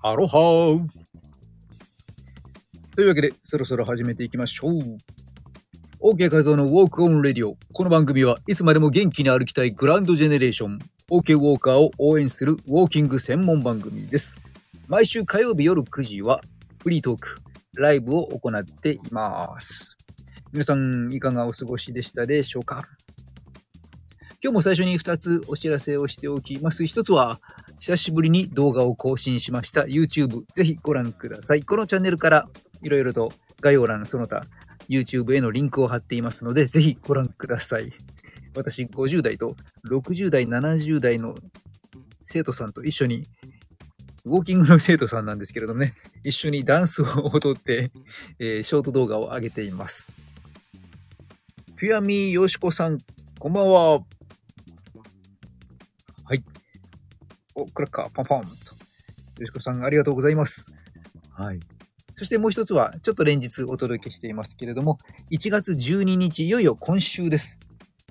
アロハーというわけで、そろそろ始めていきましょう。OK 改造のウォークオンレディオ。この番組はいつまでも元気に歩きたいグランドジェネレーション、OK ウォーカーを応援するウォーキング専門番組です。毎週火曜日夜9時はフリートーク、ライブを行っています。皆さん、いかがお過ごしでしたでしょうか？今日も最初に2つお知らせをしておきます。1つは、久しぶりに動画を更新しました YouTube。ぜひご覧ください。このチャンネルからいろいろと概要欄その他 YouTube へのリンクを貼っていますので、ぜひご覧ください。私50代と60代、70代の生徒さんと一緒に、ウォーキングの生徒さんなんですけれどもね、一緒にダンスを踊って、えーショート動画を上げています。ピュアミーよしこさん、こんばんは。お、クラッカー、パンパンと。よしこさん、ありがとうございます。はい。そしてもう一つは、ちょっと連日お届けしていますけれども、1月12日、いよいよ今週です。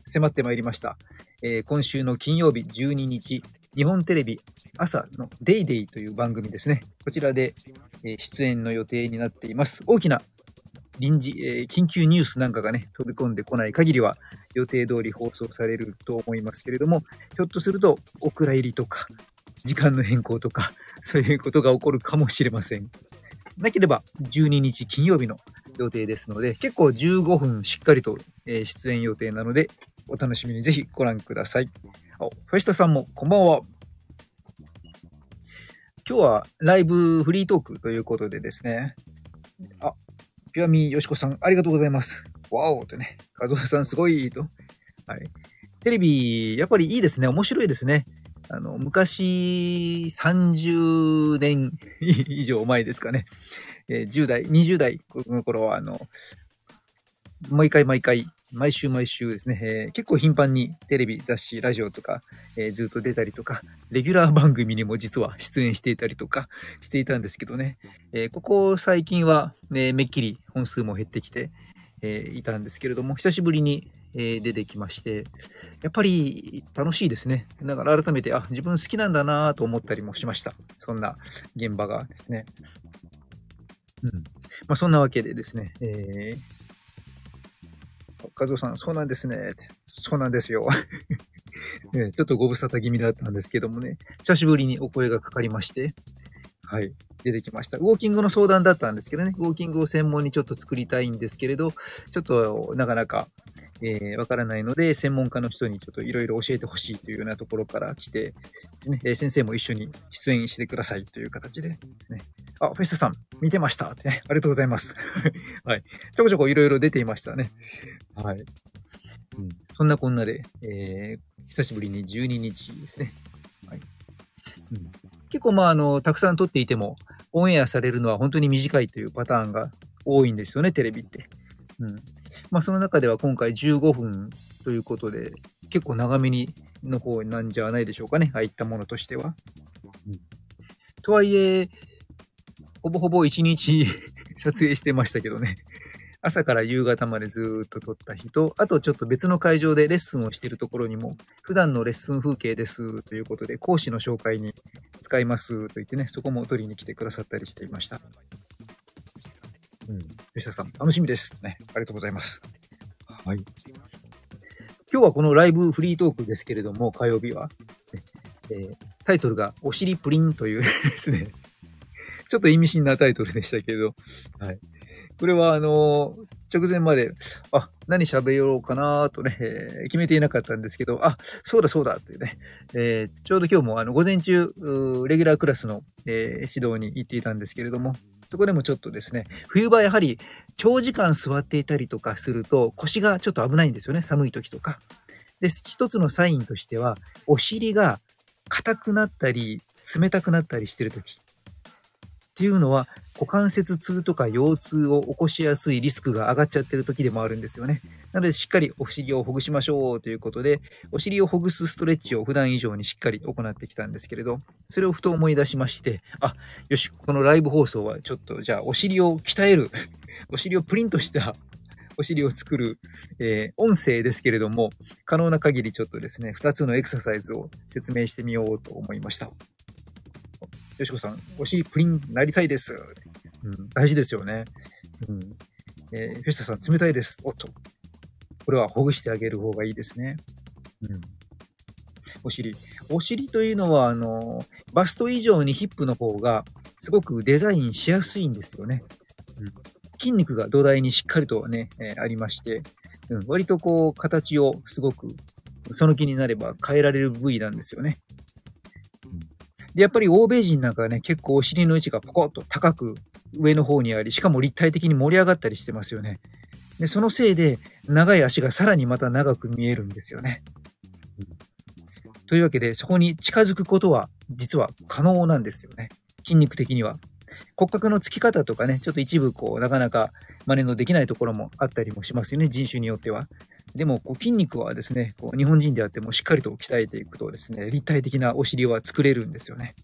迫ってまいりました。えー今週の金曜日12日、日本テレビ朝のデイデイという番組ですね。こちらで、えー出演の予定になっています。大きな臨時、えー緊急ニュースなんかがね、飛び込んでこない限りは予定通り放送されると思いますけれども、ひょっとするとお蔵入りとか、時間の変更とか、そういうことが起こるかもしれません。なければ12日金曜日の予定ですので、結構15分しっかりと、出演予定なので、お楽しみにぜひご覧ください。あフェスタさんもこんばんは。今日はライブフリートークということでですね。あ、ピュアミーよしこさんありがとうございます。わおとね、カズオさんすごいと。はい。テレビ、やっぱりいいですね。面白いですね。あの、昔、30年以上前ですかね。えー10代、20代の頃は、あの、毎回毎回、毎週毎週ですね、えー結構頻繁にテレビ、雑誌、ラジオとか、えーずっと出たりとか、レギュラー番組にも実は出演していたりとかしていたんですけどね、えーここ最近は、ね、めっきり本数も減ってきて、えーいたんですけれども、久しぶりに、えー出てきまして、やっぱり楽しいですね。だから改めて、あ、自分好きなんだなと思ったりもしました。そんな現場がですね。うん。まあ、そんなわけでですね、えー、和夫さん、そうなんですね。そうなんですよ。ちょっとご無沙汰気味だったんですけどもね、久しぶりにお声がかかりまして、はい、出てきました。ウォーキングの相談だったんですけどね、ウォーキングを専門にちょっと作りたいんですけれど、ちょっとなかなか、えーわからないので、専門家の人にちょっといろいろ教えてほしいというようなところから来てですね、えー先生も一緒に出演してくださいという形でですね。あ、フェスタさん、見てましたってね、ありがとうございます。はい。ちょこちょこいろいろ出ていましたね。はい。うん、そんなこんなで、えー久しぶりに12日ですね。はい。うん、結構まあ、あの、たくさん撮っていても、オンエアされるのは本当に短いというパターンが多いんですよね、テレビって。うん。まあ、その中では今回15分ということで、結構長めにの方なんじゃないでしょうかね、ああいったものとしては。うん、とはいえ、ほぼほぼ1日 撮影してましたけどね。朝から夕方までずーっと撮った日と、あとちょっと別の会場でレッスンをしているところにも、普段のレッスン風景ですということで、講師の紹介に使いますと言ってね、そこも取りに来てくださったりしていました。うん。吉田さん、楽しみです。ね。ありがとうございます。はい。今日はこのライブフリートークですけれども、火曜日は、ねえータイトルがお尻プリンというですね、ちょっと意味深なタイトルでしたけれど、はい。これはあの直前まで、あ、何喋ろうかなとね、決めていなかったんですけど、あ、そうだそうだというね、えーちょうど今日もあの午前中、レギュラークラスの、えー指導に行っていたんですけれども、そこでもちょっとですね、冬場やはり長時間座っていたりとかすると腰がちょっと危ないんですよね、寒い時とか。で、一つのサインとしては、お尻が硬くなったり、冷たくなったりしてる時っていうのは、股関節痛とか腰痛を起こしやすいリスクが上がっちゃってる時でもあるんですよね。なので、しっかりお尻をほぐしましょうということで、お尻をほぐすストレッチを普段以上にしっかり行ってきたんですけれど、それをふと思い出しまして、あ、よし、このライブ放送はちょっと、じゃあ、お尻を鍛える、お尻をプリントしたお尻を作る、えー音声ですけれども、可能な限りちょっとですね、2つのエクササイズを説明してみようと思いました。よしこさん、お尻プリンなりたいです。うん、大事ですよね。うん。えー、吉田さん、冷たいです。おっと。これはほぐしてあげる方がいいですね。うん。お尻。お尻というのは、あの、バスト以上にヒップの方が、すごくデザインしやすいんですよね。うん、筋肉が土台にしっかりとね、えーありまして、うん、割とこう、形をすごく、その気になれば変えられる部位なんですよね。で、やっぱり欧米人なんかはね、結構お尻の位置がポコッと高く上の方にあり、しかも立体的に盛り上がったりしてますよね。で、そのせいで、長い足がさらにまた長く見えるんですよね。というわけで、そこに近づくことは、実は可能なんですよね。筋肉的には。骨格のつき方とかね、ちょっと一部こう、なかなか真似のできないところもあったりもしますよね、人種によっては。でも、こう筋肉はですね、こう日本人であってもしっかりと鍛えていくとですね、立体的なお尻は作れるんですよね。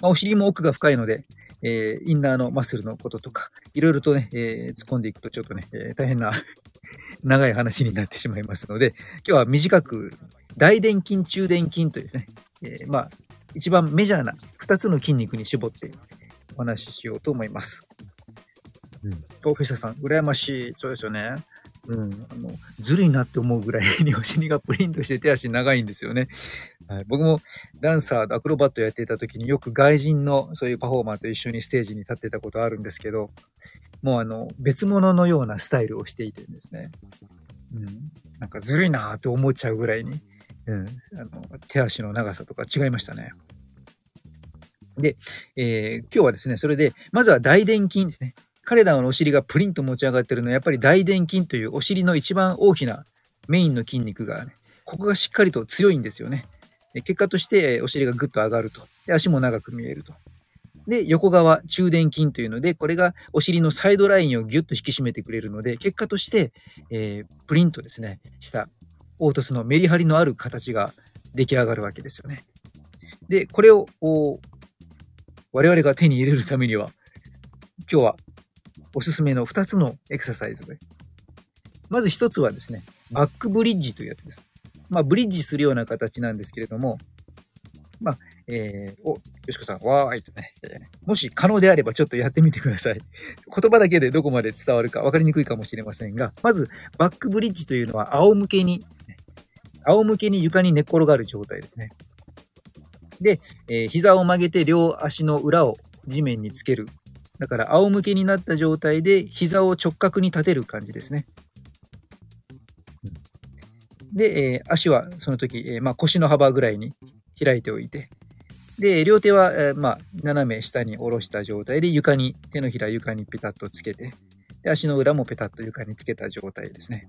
まあ、お尻も奥が深いので、えーインナーのマッスルのこととか、いろいろとね、えー突っ込んでいくとちょっとね、えー大変な 長い話になってしまいますので、今日は短く、大臀筋、中臀筋というですね、えーまあ、一番メジャーな2つの筋肉に絞ってお話ししようと思います。うん。お、藤田さん、羨ましい。そうですよね。うん。あの、ずるいなって思うぐらいにお尻がプリンとして手足長いんですよね。はい、僕もダンサーアクロバットやっていた時によく外人のそういうパフォーマーと一緒にステージに立ってたことあるんですけど、もうあの、別物のようなスタイルをしていてですね。うん。なんかずるいなって思っちゃうぐらいに、うん。あの、手足の長さとか違いましたね。で、えー今日はですね、それで、まずは大臀筋ですね。彼らのお尻がプリンと持ち上がってるのは、やっぱり大臀筋というお尻の一番大きなメインの筋肉が、ね、ここがしっかりと強いんですよね。結果として、お尻がぐっと上がると。足も長く見えると。で、横側、中殿筋というので、これがお尻のサイドラインをギュッと引き締めてくれるので、結果として、えープリンとですね、した凹凸のメリハリのある形が出来上がるわけですよね。で、これを、我々が手に入れるためには、今日はおすすめの2つのエクササイズで。まず1つはですね、バックブリッジというやつです。まあ、ブリッジするような形なんですけれども、まあ、えー、お、よしこさん、わーいとね、えーもし可能であればちょっとやってみてください。言葉だけでどこまで伝わるか分かりにくいかもしれませんが、まず、バックブリッジというのは仰向けに、仰向けに床に寝っ転がる状態ですね。で、えー膝を曲げて両足の裏を地面につける。だから、仰向けになった状態で膝を直角に立てる感じですね。で、えー足はその時、えーまあ、腰の幅ぐらいに開いておいて、で、両手は、えーまあ、斜め下に下ろした状態で床に、手のひら床にペタッとつけて、で足の裏もペタッと床につけた状態ですね。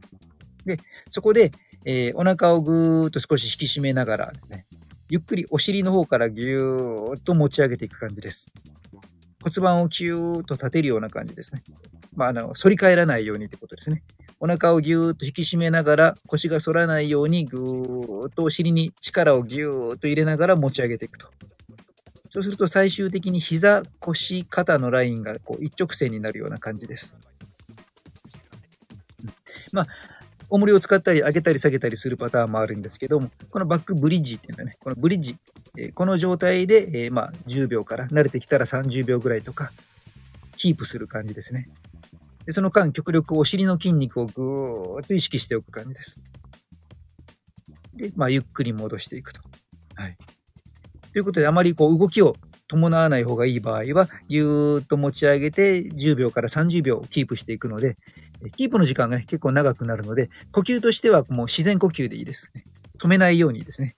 で、そこで、えお腹をぐーっと少し引き締めながらですね、ゆっくりお尻の方からぎゅーっと持ち上げていく感じです。骨盤をキューッと立てるような感じですね。まあ、あの、反り返らないようにってことですね。お腹をぎゅーっと引き締めながら、腰が反らないようにぐーっとお尻に力をぎゅーっと入れながら持ち上げていくと。そうすると最終的に膝、腰、肩のラインがこう一直線になるような感じです。まあ、重りを使ったり上げたり下げたりするパターンもあるんですけども、このバックブリッジっていうのはね、このブリッジ、えこの状態で、えまあ、10秒から慣れてきたら30秒ぐらいとか、キープする感じですね。でその間、極力お尻の筋肉をぐーっと意識しておく感じです。で、まあ、ゆっくり戻していくと。はい。ということで、あまりこう動きを伴わない方がいい場合は、ぎゅーっと持ち上げて10秒から30秒キープしていくので、キープの時間が、ね、結構長くなるので、呼吸としてはもう自然呼吸でいいです、ね。止めないようにですね。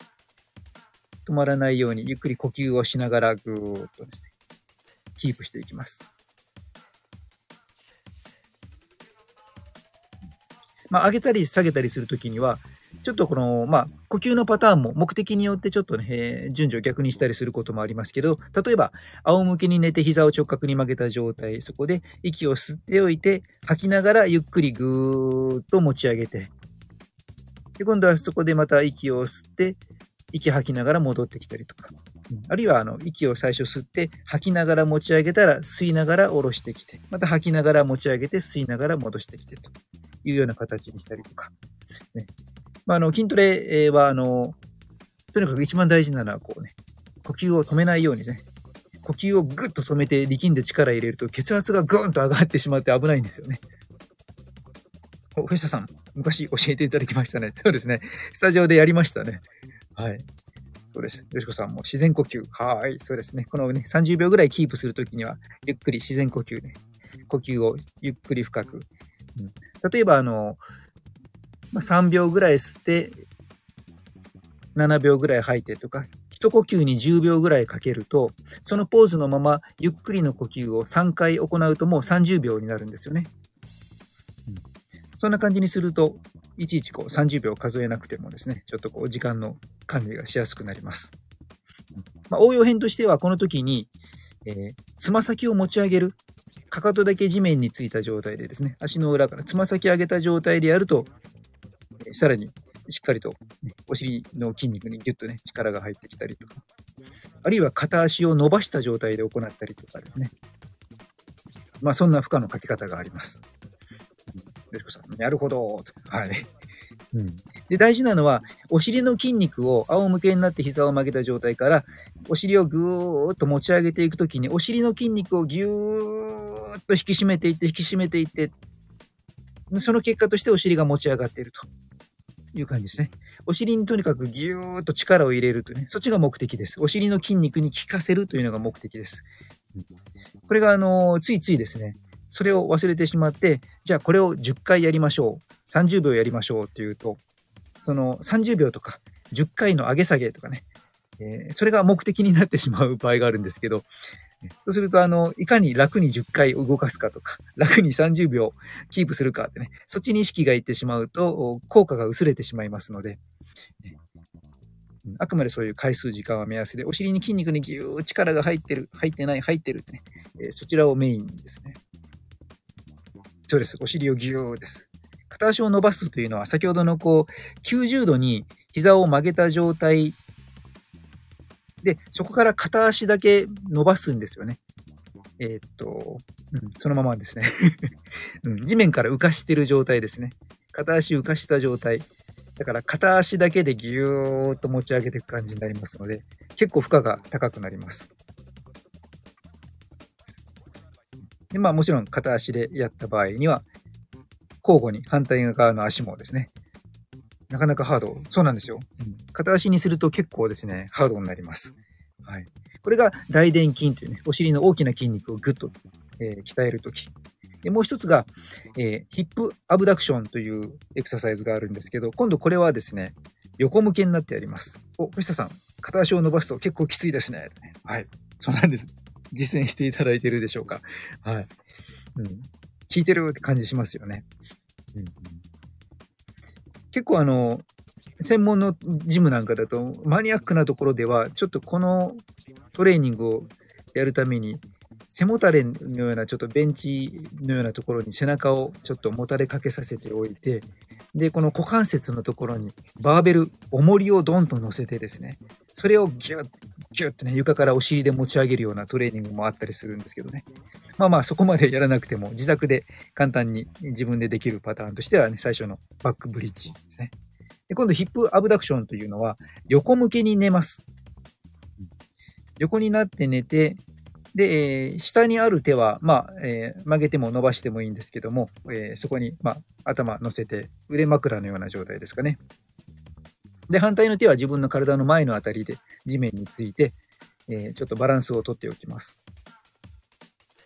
止まらないようにゆっくり呼吸をしながらぐーっとですね、キープしていきます。まあ、上げたり下げたりするときには、ちょっとこの、まあ、呼吸のパターンも目的によってちょっとね、順序を逆にしたりすることもありますけど、例えば、仰向けに寝て膝を直角に曲げた状態、そこで息を吸っておいて、吐きながらゆっくりぐーっと持ち上げて、で、今度はそこでまた息を吸って、息吐きながら戻ってきたりとか。うんあるいは、あの、息を最初吸って、吐きながら持ち上げたら、吸いながら下ろしてきて、また吐きながら持ち上げて、吸いながら戻してきてというような形にしたりとか。ねまあ、あの、筋トレは、あの、とにかく一番大事なのは、こうね、呼吸を止めないようにね、呼吸をぐっと止めて力んで力入れると血圧がぐーんと上がってしまって危ないんですよね。お、藤田さん、昔教えていただきましたね。そうですね。スタジオでやりましたね。はい。そうです。よしこさんも自然呼吸。はい。そうですね。このね、30秒ぐらいキープするときには、ゆっくり自然呼吸ね。呼吸をゆっくり深く。うん、例えば、あの、まあ、3秒ぐらい吸って、7秒ぐらい吐いてとか、一呼吸に10秒ぐらいかけると、そのポーズのままゆっくりの呼吸を3回行うともう30秒になるんですよね。うん、そんな感じにすると、いちいちこう30秒数えなくてもですね、ちょっとこう時間の管理がしやすくなります。まあ、応用編としては、この時に、えー、つま先を持ち上げる。かかとだけ地面についた状態でですね、足の裏からつま先上げた状態でやると、えー、さらにしっかりと、ね、お尻の筋肉にギュッとね、力が入ってきたりとか、あるいは片足を伸ばした状態で行ったりとかですね。まあ、そんな負荷のかけ方があります。よしこさん、なるほど。はい。うん、で大事なのは、お尻の筋肉を仰向けになって膝を曲げた状態から、お尻をぐーっと持ち上げていくときに、お尻の筋肉をぎゅーっと引き締めていって、引き締めていって、その結果としてお尻が持ち上がっているという感じですね。お尻にとにかくぎゅーっと力を入れるとね、そっちが目的です。お尻の筋肉に効かせるというのが目的です。これが、あの、ついついですね、それを忘れてしまって、じゃあこれを10回やりましょう。30秒やりましょうっていうと、その30秒とか10回の上げ下げとかね、えー、それが目的になってしまう場合があるんですけど、そうすると、あの、いかに楽に10回動かすかとか、楽に30秒キープするかってね、そっちに意識がいってしまうと、効果が薄れてしまいますので、あくまでそういう回数時間は目安で、お尻に筋肉にぎゅー力が入ってる、入ってない、入ってるってね、え、そちらをメインですね。そうです。お尻をぎゅーです。片足を伸ばすというのは、先ほどのこう、90度に膝を曲げた状態で、そこから片足だけ伸ばすんですよね。えー、っと、うん、そのままですね うん。地面から浮かしてる状態ですね。片足浮かした状態。だから片足だけでぎゅーっと持ち上げていく感じになりますので、結構負荷が高くなります。でまあもちろん片足でやった場合には、交互に反対側の足もですね、なかなかハード。そうなんですよ。片足にすると結構ですね、ハードになります。はい。これが大臀筋というね、お尻の大きな筋肉をぐっと、えー、鍛えるとき。で、もう一つが、えー、ヒップアブダクションというエクササイズがあるんですけど、今度これはですね、横向けになってやります。お、藤田さん、片足を伸ばすと結構きついですね。はい。そうなんです。実践していただいてるでしょうか。はい。うん。効いてるって感じしますよね。うん、結構あの、専門のジムなんかだと、マニアックなところでは、ちょっとこのトレーニングをやるために、背もたれのようなちょっとベンチのようなところに背中をちょっともたれかけさせておいて、で、この股関節のところにバーベル、重りをドンと乗せてですね、それをギュッ、ギュッとね、床からお尻で持ち上げるようなトレーニングもあったりするんですけどね。まあまあそこまでやらなくても自宅で簡単に自分でできるパターンとしてはね、最初のバックブリッジですね。で今度ヒップアブダクションというのは横向けに寝ます。横になって寝て、で、えー、下にある手は、まあ、えー、曲げても伸ばしてもいいんですけども、えー、そこに、まあ、頭乗せて、腕枕のような状態ですかね。で、反対の手は自分の体の前のあたりで地面について、えちょっとバランスをとっておきます。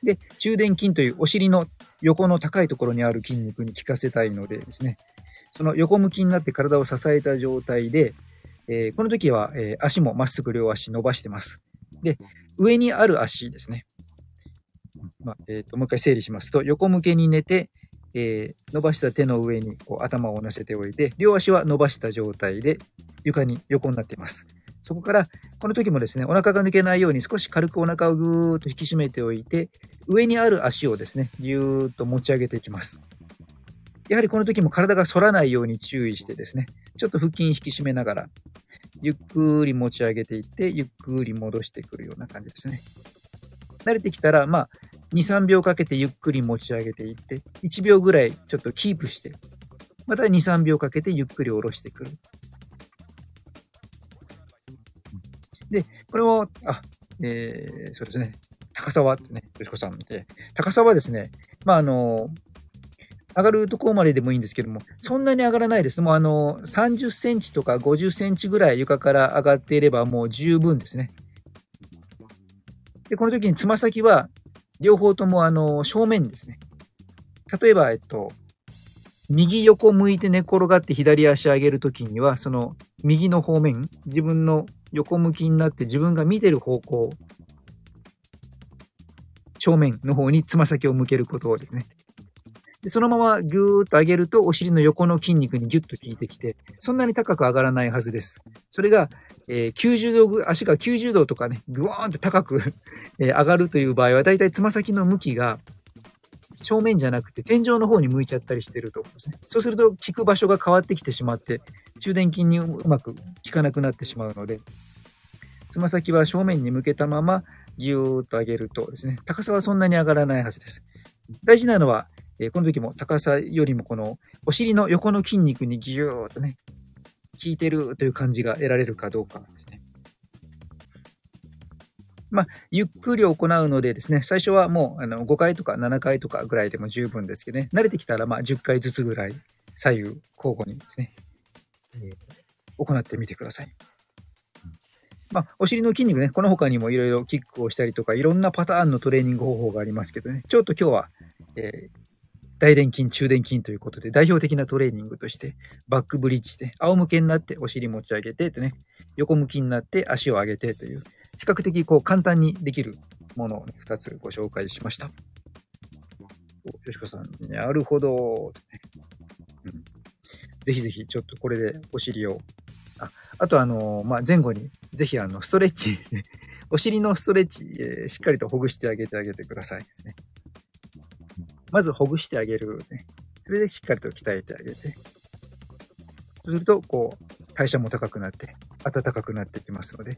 で、中殿筋というお尻の横の高いところにある筋肉に効かせたいのでですね、その横向きになって体を支えた状態で、えこの時は、え足もまっすぐ両足伸ばしてます。で、上にある足ですね。まあ、えーと、もう一回整理しますと、横向けに寝て、えー、伸ばした手の上にこう頭を乗せておいて、両足は伸ばした状態で床に横になっています。そこから、この時もですね、お腹が抜けないように少し軽くお腹をぐーっと引き締めておいて、上にある足をですね、ぎゅーっと持ち上げていきます。やはりこの時も体が反らないように注意してですね、ちょっと腹筋引き締めながら、ゆっくり持ち上げていって、ゆっくり戻してくるような感じですね。慣れてきたら、まあ、2、3秒かけてゆっくり持ち上げていって、1秒ぐらいちょっとキープして、また2、3秒かけてゆっくり下ろしてくる。で、これを、あ、えー、そうですね。高さはってね、よしこさん見て、高さはですね、まあ、あの、上がるところまででもいいんですけども、そんなに上がらないです。もうあの、30センチとか50センチぐらい床から上がっていればもう十分ですね。で、この時につま先は両方ともあの、正面ですね。例えば、えっと、右横向いて寝転がって左足上げるときには、その右の方面、自分の横向きになって自分が見てる方向、正面の方につま先を向けることをですね。でそのままぎゅーっと上げるとお尻の横の筋肉にギュッと効いてきて、そんなに高く上がらないはずです。それが、えー、90度、足が90度とかね、ぐわーんと高く え上がるという場合は、だいたいつま先の向きが正面じゃなくて天井の方に向いちゃったりしてるとね。そうすると効く場所が変わってきてしまって、中殿筋にうまく効かなくなってしまうので、つま先は正面に向けたままぎゅーっと上げるとですね、高さはそんなに上がらないはずです。大事なのは、え、この時も高さよりもこのお尻の横の筋肉にぎゅーっとね、効いてるという感じが得られるかどうかですね。まあ、ゆっくり行うのでですね、最初はもうあの5回とか7回とかぐらいでも十分ですけどね、慣れてきたらまあ10回ずつぐらい左右交互にですね、えー、行ってみてください。まあ、お尻の筋肉ね、この他にもいろいろキックをしたりとか、いろんなパターンのトレーニング方法がありますけどね、ちょっと今日は、えー、大臀筋、中殿筋ということで、代表的なトレーニングとして、バックブリッジで、仰向けになってお尻持ち上げて、とね、横向きになって足を上げてという、比較的こう簡単にできるものを、ね、2つご紹介しました。よしこさん、なるほど、うん。ぜひぜひ、ちょっとこれでお尻を、ああとあの、まあ、前後に、ぜひあの、ストレッチ、お尻のストレッチ、えー、しっかりとほぐしてあげてあげてくださいですね。まずほぐしてあげる、ね。それでしっかりと鍛えてあげて。そうすると、こう、代謝も高くなって、暖かくなってきますので、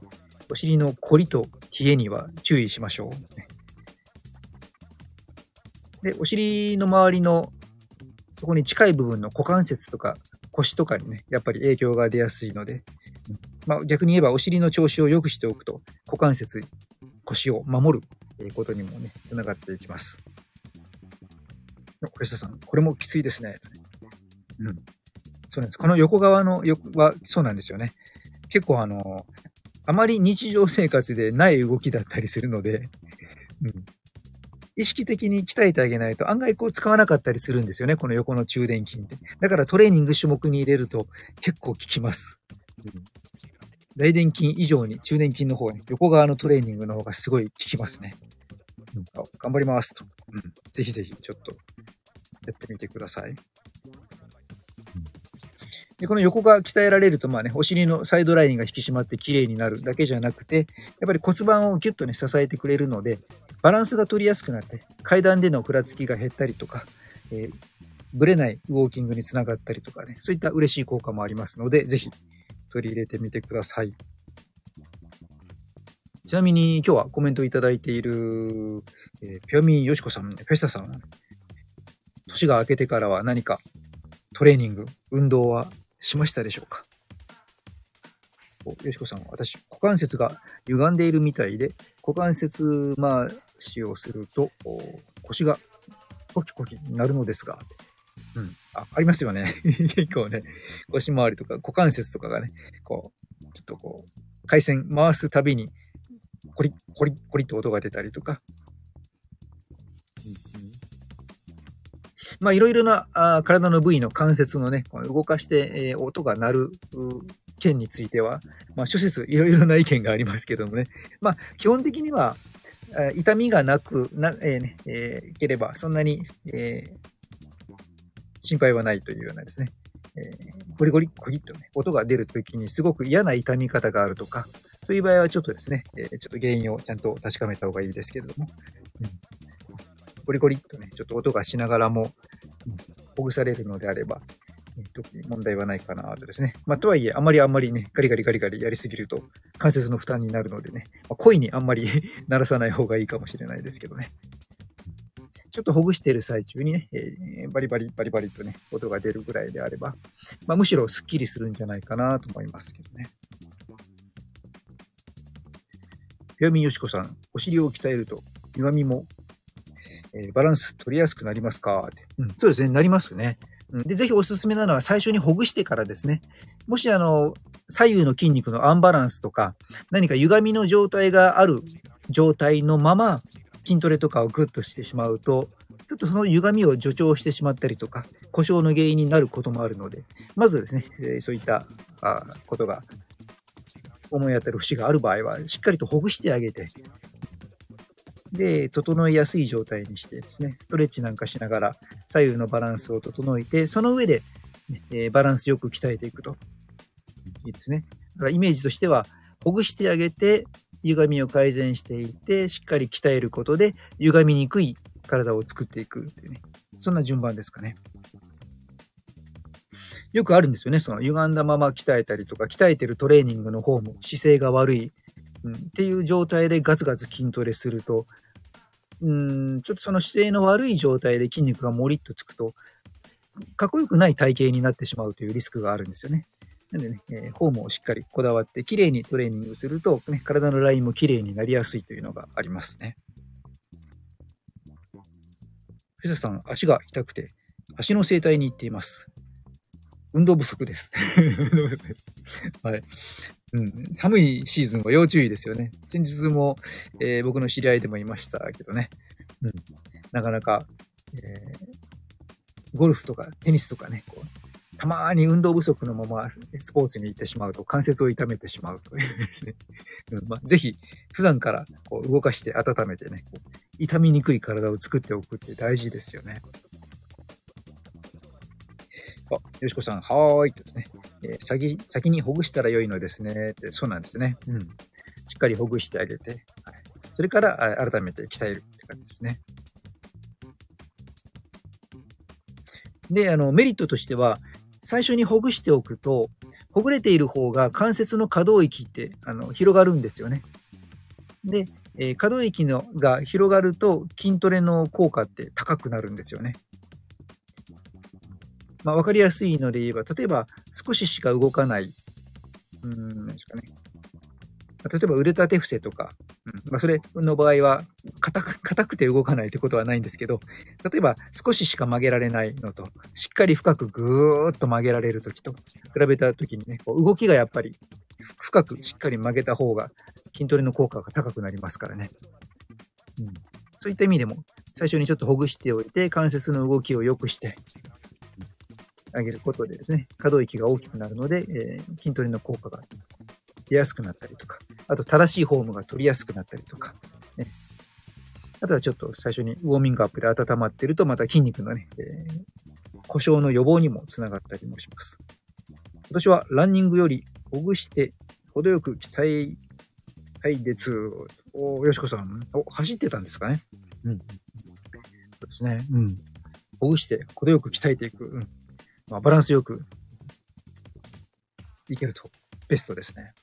お尻の凝りと冷えには注意しましょう。で、お尻の周りの、そこに近い部分の股関節とか腰とかにね、やっぱり影響が出やすいので、まあ、逆に言えばお尻の調子を良くしておくと、股関節、腰を守ることにもね、つながっていきます。小下さん、これもきついですね。うん。そうなんです。この横側の横は、そうなんですよね。結構あの、あまり日常生活でない動きだったりするので、うん、意識的に鍛えてあげないと案外こう使わなかったりするんですよね。この横の中殿筋って。だからトレーニング種目に入れると結構効きます。うん、大殿筋以上に中殿筋の方に、横側のトレーニングの方がすごい効きますね。うん、頑張りますと、うん。ぜひぜひちょっとやってみてください。で、この横が鍛えられると、まあね、お尻のサイドラインが引き締まって綺麗になるだけじゃなくて、やっぱり骨盤をギュッとね、支えてくれるので、バランスが取りやすくなって、階段でのふらつきが減ったりとか、えー、ぶれないウォーキングにつながったりとかね、そういった嬉しい効果もありますので、ぜひ取り入れてみてください。ちなみに今日はコメントいただいている、えー、ピョミヨシコさん、フェスタさん、年が明けてからは何かトレーニング、運動はしましたでしょうか？よしこさん、私、股関節が歪んでいるみたいで、股関節回しをすると、腰がコキコキになるのですが、うん、あ、ありますよね。結構ね、腰回りとか股関節とかがね、こう、ちょっとこう、回線回すたびに、コリッコリッコリッと音が出たりとか、まあ、いろいろなあ体の部位の関節のね、動かして、えー、音が鳴る件については、まあ、諸説いろいろな意見がありますけどもね、まあ、基本的には、痛みがなくな、えーねえー、ければ、そんなに、えー、心配はないというようなですね、えー、ゴリゴリゴリッとね、音が出るときにすごく嫌な痛み方があるとか、そういう場合はちょっとですね、え、ちょっと原因をちゃんと確かめた方がいいですけれども、うん、ゴリゴリっとね、ちょっと音がしながらも、ほぐされるのであれば、特に問題はないかなとですね。まあ、とはいえ、あまりあんまりね、ガリガリガリガリやりすぎると関節の負担になるのでね、まあ、故意にあんまり 鳴らさない方がいいかもしれないですけどね。ちょっとほぐしている最中にね、えー、バリバリバリバリとね、音が出るぐらいであれば、まあ、むしろスッキリするんじゃないかなと思いますけどね。ピアミよしこさん、お尻を鍛えると、歪みも、えーバランス取りやすくなりますか？って、うん、そうですね、なりますね。うんで、ぜひおすすめなのは最初にほぐしてからですね。もしあの、左右の筋肉のアンバランスとか、何か歪みの状態がある状態のまま筋トレとかをグッとしてしまうと、ちょっとその歪みを助長してしまったりとか、故障の原因になることもあるので、まずですね、えそういったあことが思い当たる節がある場合は、しっかりとほぐしてあげて、で、整いやすい状態にしてですね、ストレッチなんかしながら左右のバランスを整えて、その上で、ねえバランスよく鍛えていくと。いいですね。だからイメージとしては、ほぐしてあげて、歪みを改善していって、しっかり鍛えることで、歪みにくい体を作っていくっていうね。そんな順番ですかね。よくあるんですよね。その歪んだまま鍛えたりとか、鍛えてるトレーニングの方も姿勢が悪い、うん、っていう状態でガツガツ筋トレすると、うん、ちょっとその姿勢の悪い状態で筋肉がもりっとつくと、かっこよくない体型になってしまうというリスクがあるんですよね。なのでね、えーフォームをしっかりこだわって、綺麗にトレーニングすると、ね、体のラインも綺麗になりやすいというのがありますね。フェザさん、足が痛くて、足の整体に行っています。運動不足です。はい。うん、寒いシーズンは要注意ですよね。先日も、えー僕の知り合いでもいましたけどね。うん、なかなか、えーゴルフとかテニスとかね、こうたまに運動不足のままスポーツに行ってしまうと関節を痛めてしまうというですね。うんまあ、ぜひ、普段からこう動かして温めてね、こう痛みにくい体を作っておくって大事ですよね。あ、よしこさん、はーい。とですね。えー先、先にほぐしたら良いのですね。ってそうなんですね。うん。しっかりほぐしてあげて、はい、それから改めて鍛えるって感じですね。で、あの、メリットとしては、最初にほぐしておくと、ほぐれている方が関節の可動域ってあの広がるんですよね。で、えー可動域のが広がると筋トレの効果って高くなるんですよね。まあ、わかりやすいので言えば、例えば少ししか動かない、うーん、ですかね。例えば腕立て伏せとか、うんまあ、それの場合は硬く、硬くて動かないってことはないんですけど、例えば少ししか曲げられないのと、しっかり深くぐーっと曲げられるときと、比べたときにね、こう動きがやっぱり深くしっかり曲げた方が筋トレの効果が高くなりますからね。うん、そういった意味でも、最初にちょっとほぐしておいて、関節の動きを良くしてあげることでですね、可動域が大きくなるので、えー筋トレの効果が出やすくなったりとか、あと正しいフォームが取りやすくなったりとか、ね、あとはちょっと最初にウォーミングアップで温まってると、また筋肉のね、えー故障の予防にもつながったりもします。今年はランニングよりほぐして程よく鍛えたいです。お、よしこさん。お、走ってたんですかね。うん。そうですね。うん。ほぐして程よく鍛えていく。うん。まあ、バランスよくいけるとベストですね。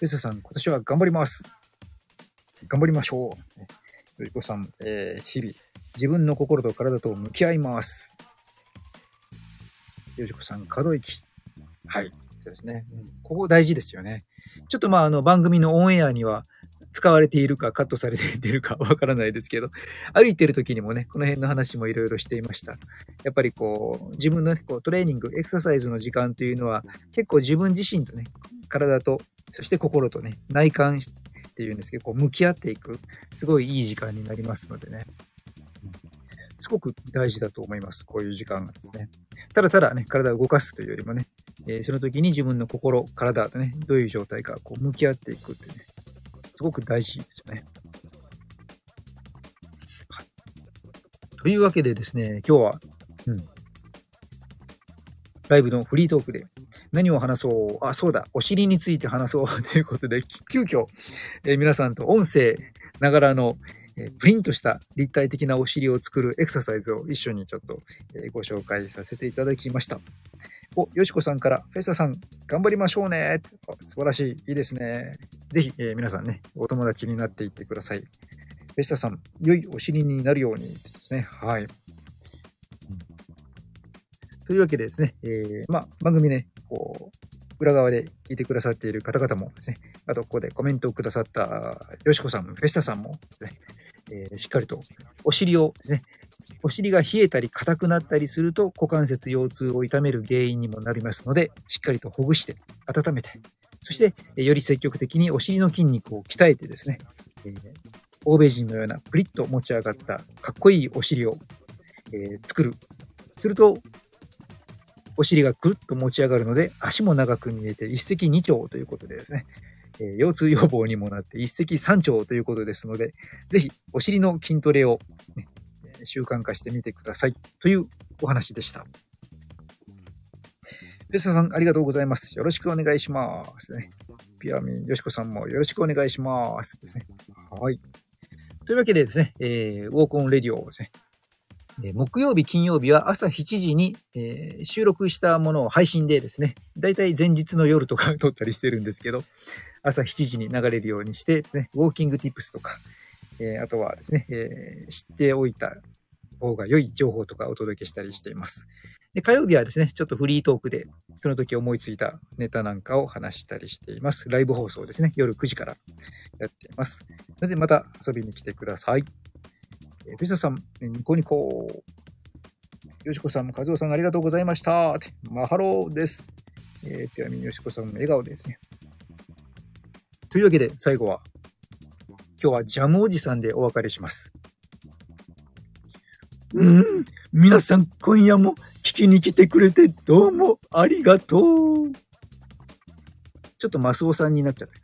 よしさん、今年は頑張ります。頑張りましょう。よしこさん、えー日々、自分の心と体と向き合います。よしこさん、可動域。はい。そうですね。ここ大事ですよね。ちょっとまあ、あの、番組のオンエアには使われているかカットされているか わからないですけど、歩いてる時にもね、この辺の話もいろいろしていました。やっぱりこう、自分のねこうトレーニング、エクササイズの時間というのは、結構自分自身とね、体と、そして心とね、内観っていうんですけど、こう向き合っていく、すごいいい時間になりますのでね。すごく大事だと思います。こういう時間がですね。ただただね、体を動かすというよりもね、えーその時に自分の心、体とね、どういう状態かこう向き合っていくってね、すごく大事ですよね。はい。というわけでですね、今日は、うん。ライブのフリートークで何を話そうあ、そうだ、お尻について話そう ということで、き急遽、えー皆さんと音声ながらの、えープリンとした立体的なお尻を作るエクササイズを一緒にちょっと、えーご紹介させていただきました。お、よしこさんから、フェスタさん、頑張りましょうね。あ素晴らしい。いいですね。ぜひ、えー皆さんね、お友達になっていってください。フェスタさん、良いお尻になるようにですね。はい。というわけでですね、えーまあ、番組ね、こう、裏側で聞いてくださっている方々もですね、あとここでコメントをくださったよしこさん、フェスタさんも、ねえーしっかりとお尻をですね、お尻が冷えたり硬くなったりすると股関節腰痛を痛める原因にもなりますので、しっかりとほぐして温めて、そしてより積極的にお尻の筋肉を鍛えてですね、え欧米人のようなプリッと持ち上がったかっこいいお尻を、えー作る。すると、お尻がぐるっと持ち上がるので、足も長く見えて一石二鳥ということでですね、えー腰痛予防にもなって一石三鳥ということですので、ぜひお尻の筋トレを、ね習慣化してみてくださいというお話でした。ペサさん、ありがとうございます。よろしくお願いします。ね、ピアミン、よしこさんもよろしくお願いします。ですね。はい。というわけでですね、えーウォークオンレディオですね、えー木曜日、金曜日は朝7時に、えー収録したものを配信でですね、だいたい前日の夜とか撮ったりしてるんですけど、朝7時に流れるようにしてね、ウォーキングティップスとか、えーあとはですね、えー知っておいた方が良い情報とかお届けしたりしています。で火曜日はですね、ちょっとフリートークで、その時思いついたネタなんかを話したりしています。ライブ放送ですね、夜9時からやっています。ので、また遊びに来てください。えー、ピザさん、ニコニコ。よしこさん、和夫さんありがとうございました。マハローです。えー、ピアミンよしこさんの笑顔でですね。というわけで、最後は、今日はジャムおじさんでお別れします。うん、皆さん今夜も聞きに来てくれてどうもありがとう。ちょっとマスオさんになっちゃった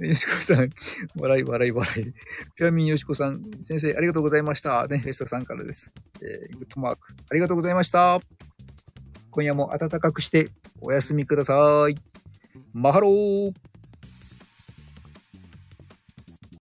ね。よしこさん、笑い笑い笑い。ピラミンよしこさん、先生ありがとうございました。ね、フェスタさんからです。えーグッドマーク、ありがとうございました。今夜も暖かくしてお休みください。マハロー